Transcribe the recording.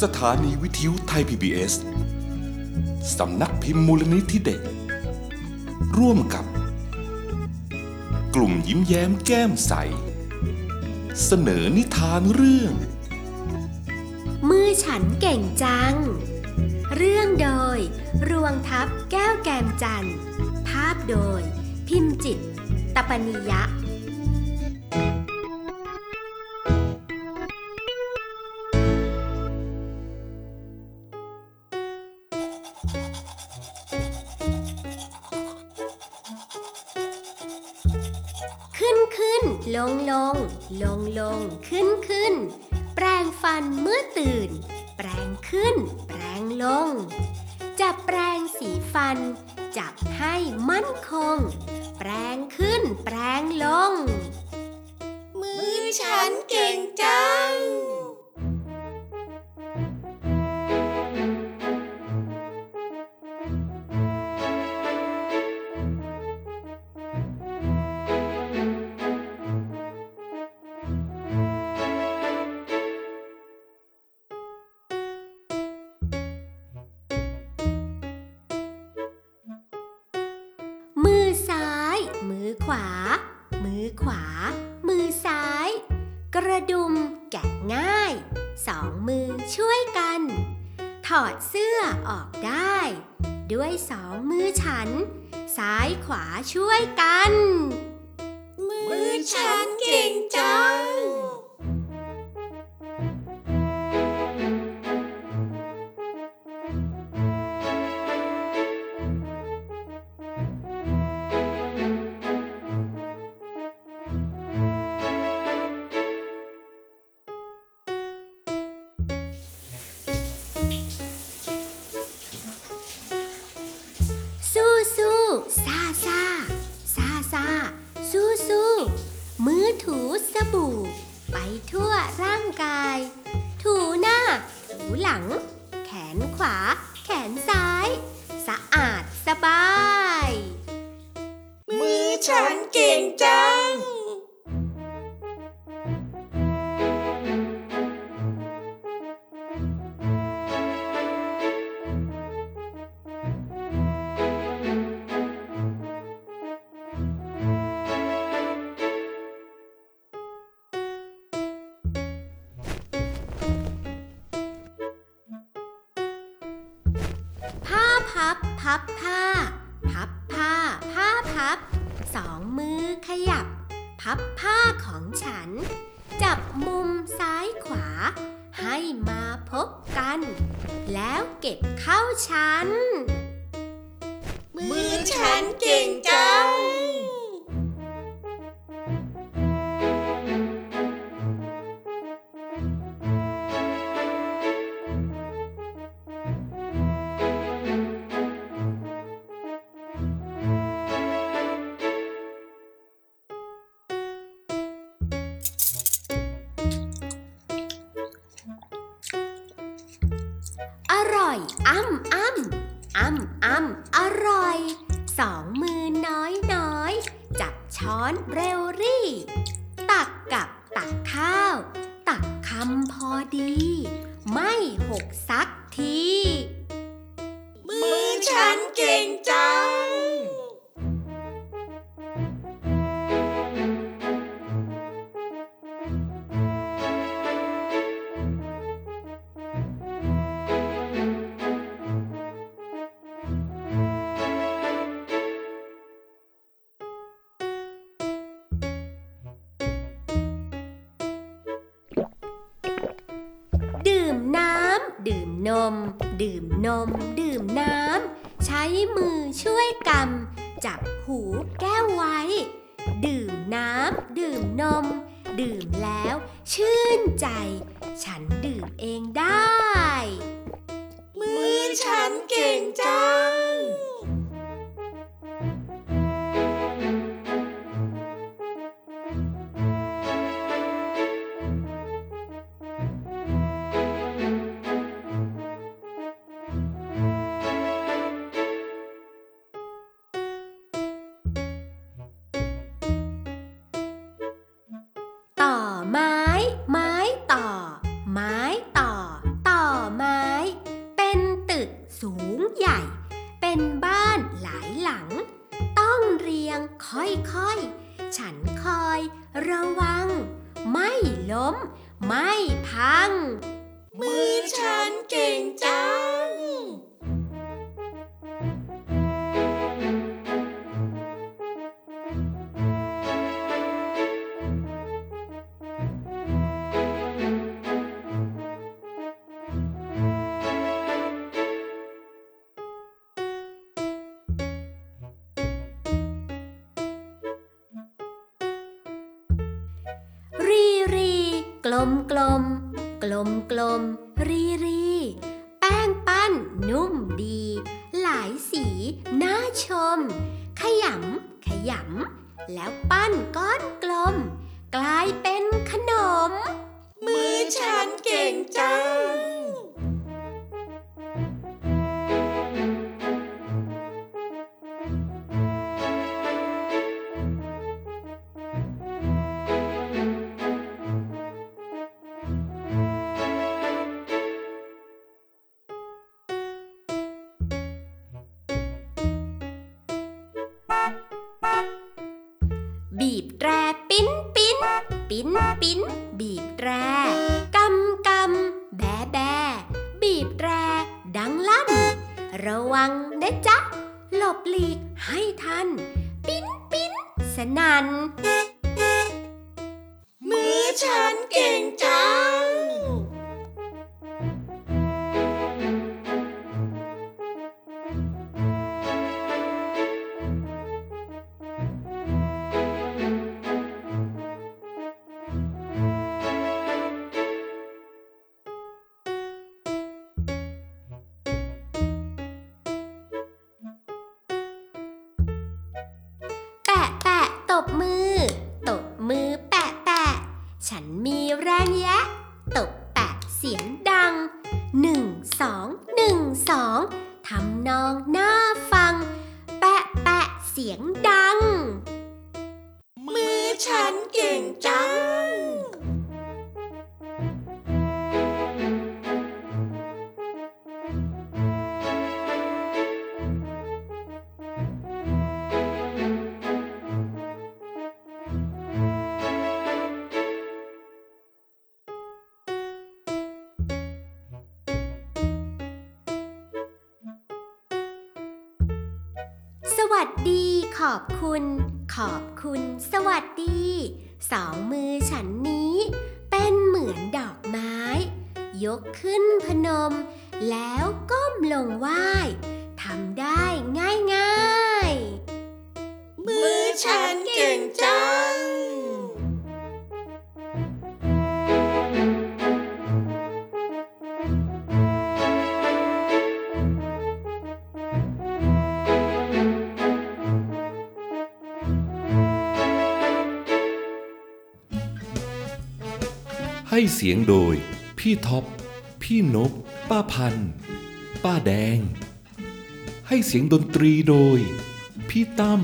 สถานีวิทยุไทย PBS สำนักพิมพ์มูลนิธิเด็ก ร่วมกับ กลุ่มยิ้มแย้มแก้มใส เสนอนิทานเรื่อง มือฉันเก่งจัง เรื่องโดย รวงทัพแก้วแกมจันทร์ภาพโดย พิมพ์จิต ตปนิยะ ขึ้นขึ้นลงลง ลงลง ขึ้นขึ้น แปรงฟันเมื่อตื่น แปรงขึ้น แปรงลง จับแปรงสีฟัน จับให้มั่นคง แปรงขึ้น แปรงลง มือฉันเก่งจัง วา มือขวา มือซ้าย กระดุมแกะง่าย สองมือช่วยกัน ถอดเสื้อออกได้ ด้วยสองมือฉัน ซ้ายขวาช่วยกัน มือฉันเก่งจัง ร่างกาย ถูหน้า ถูหลัง แขนขวา พับพับผ้า พับผ้า ผ้าพับ สองมือขยับ พับผ้าของฉัน จับมุมซ้ายขวา ให้มาพบกัน แล้วเก็บเข้าชั้นมือฉันเก่งจัง อ้ำอ้ำอ้ำอ้ำอร่อย สองมือน้อยน้อย จับช้อนเร็วรี่ ตักกับตักข้าว ตักคำพอดี ไม่หกสักที มือฉันเก่ง นม ดื่มนม ดื่มน้ำ ใช้มือช่วยกำ จับหูแก้วไว้ ดื่มน้ำ ดื่มนม ดื่มแล้วชื่นใจ ฉันดื่มเองได้ มือฉันเก่งจัง ไม้ ไม้ต่อ ไม้ต่อ ต่อไม้ เป็นตึกสูงใหญ่ เป็นบ้านหลายหลัง ต้องเรียงค่อยๆ ฉันคอยระวัง ไม่ล้ม ไม่พัง มือฉันเก่งจัง มกลม กลมกลม รีรี แป้งปั้น นุ่มดี หลายสี น่าชม ขยำ ขยำ แล้วปั้นก้อนกลม กลายเป็นขนม มือฉันเก่งจัง บีบแตรปิ้นปิ้นปิ้นปิ้นบีบแตรกำกำแบแบบีบแตรดังลั่น ระวังนะจ๊ะ หลบหลีกให้ทัน ปิ้นปิ้นสนันมือฉันเก่งจัง บมือ ตบมือแปะแปะ ฉันมีแรงแยะ ตบแปะเสียงดังหนึ่งสองหนึ่งสองทำนองน่าฟัง แปะแปะเสียงดัง มือฉันเก่งจัง สวัสดี ขอบคุณ ขอบคุณ สวัสดี สองมือฉันนี้ เป็นเหมือนดอกไม้ ยกขึ้นพนม แล้วก้มลงไหว้ทำได้ง่ายๆ มือฉันเก่งจัง ให้เสียงโดย พี่ท็อป พี่นบป้าพัน ป้าแดง ให้เสียงดนตรีโดย พี่ตั้ม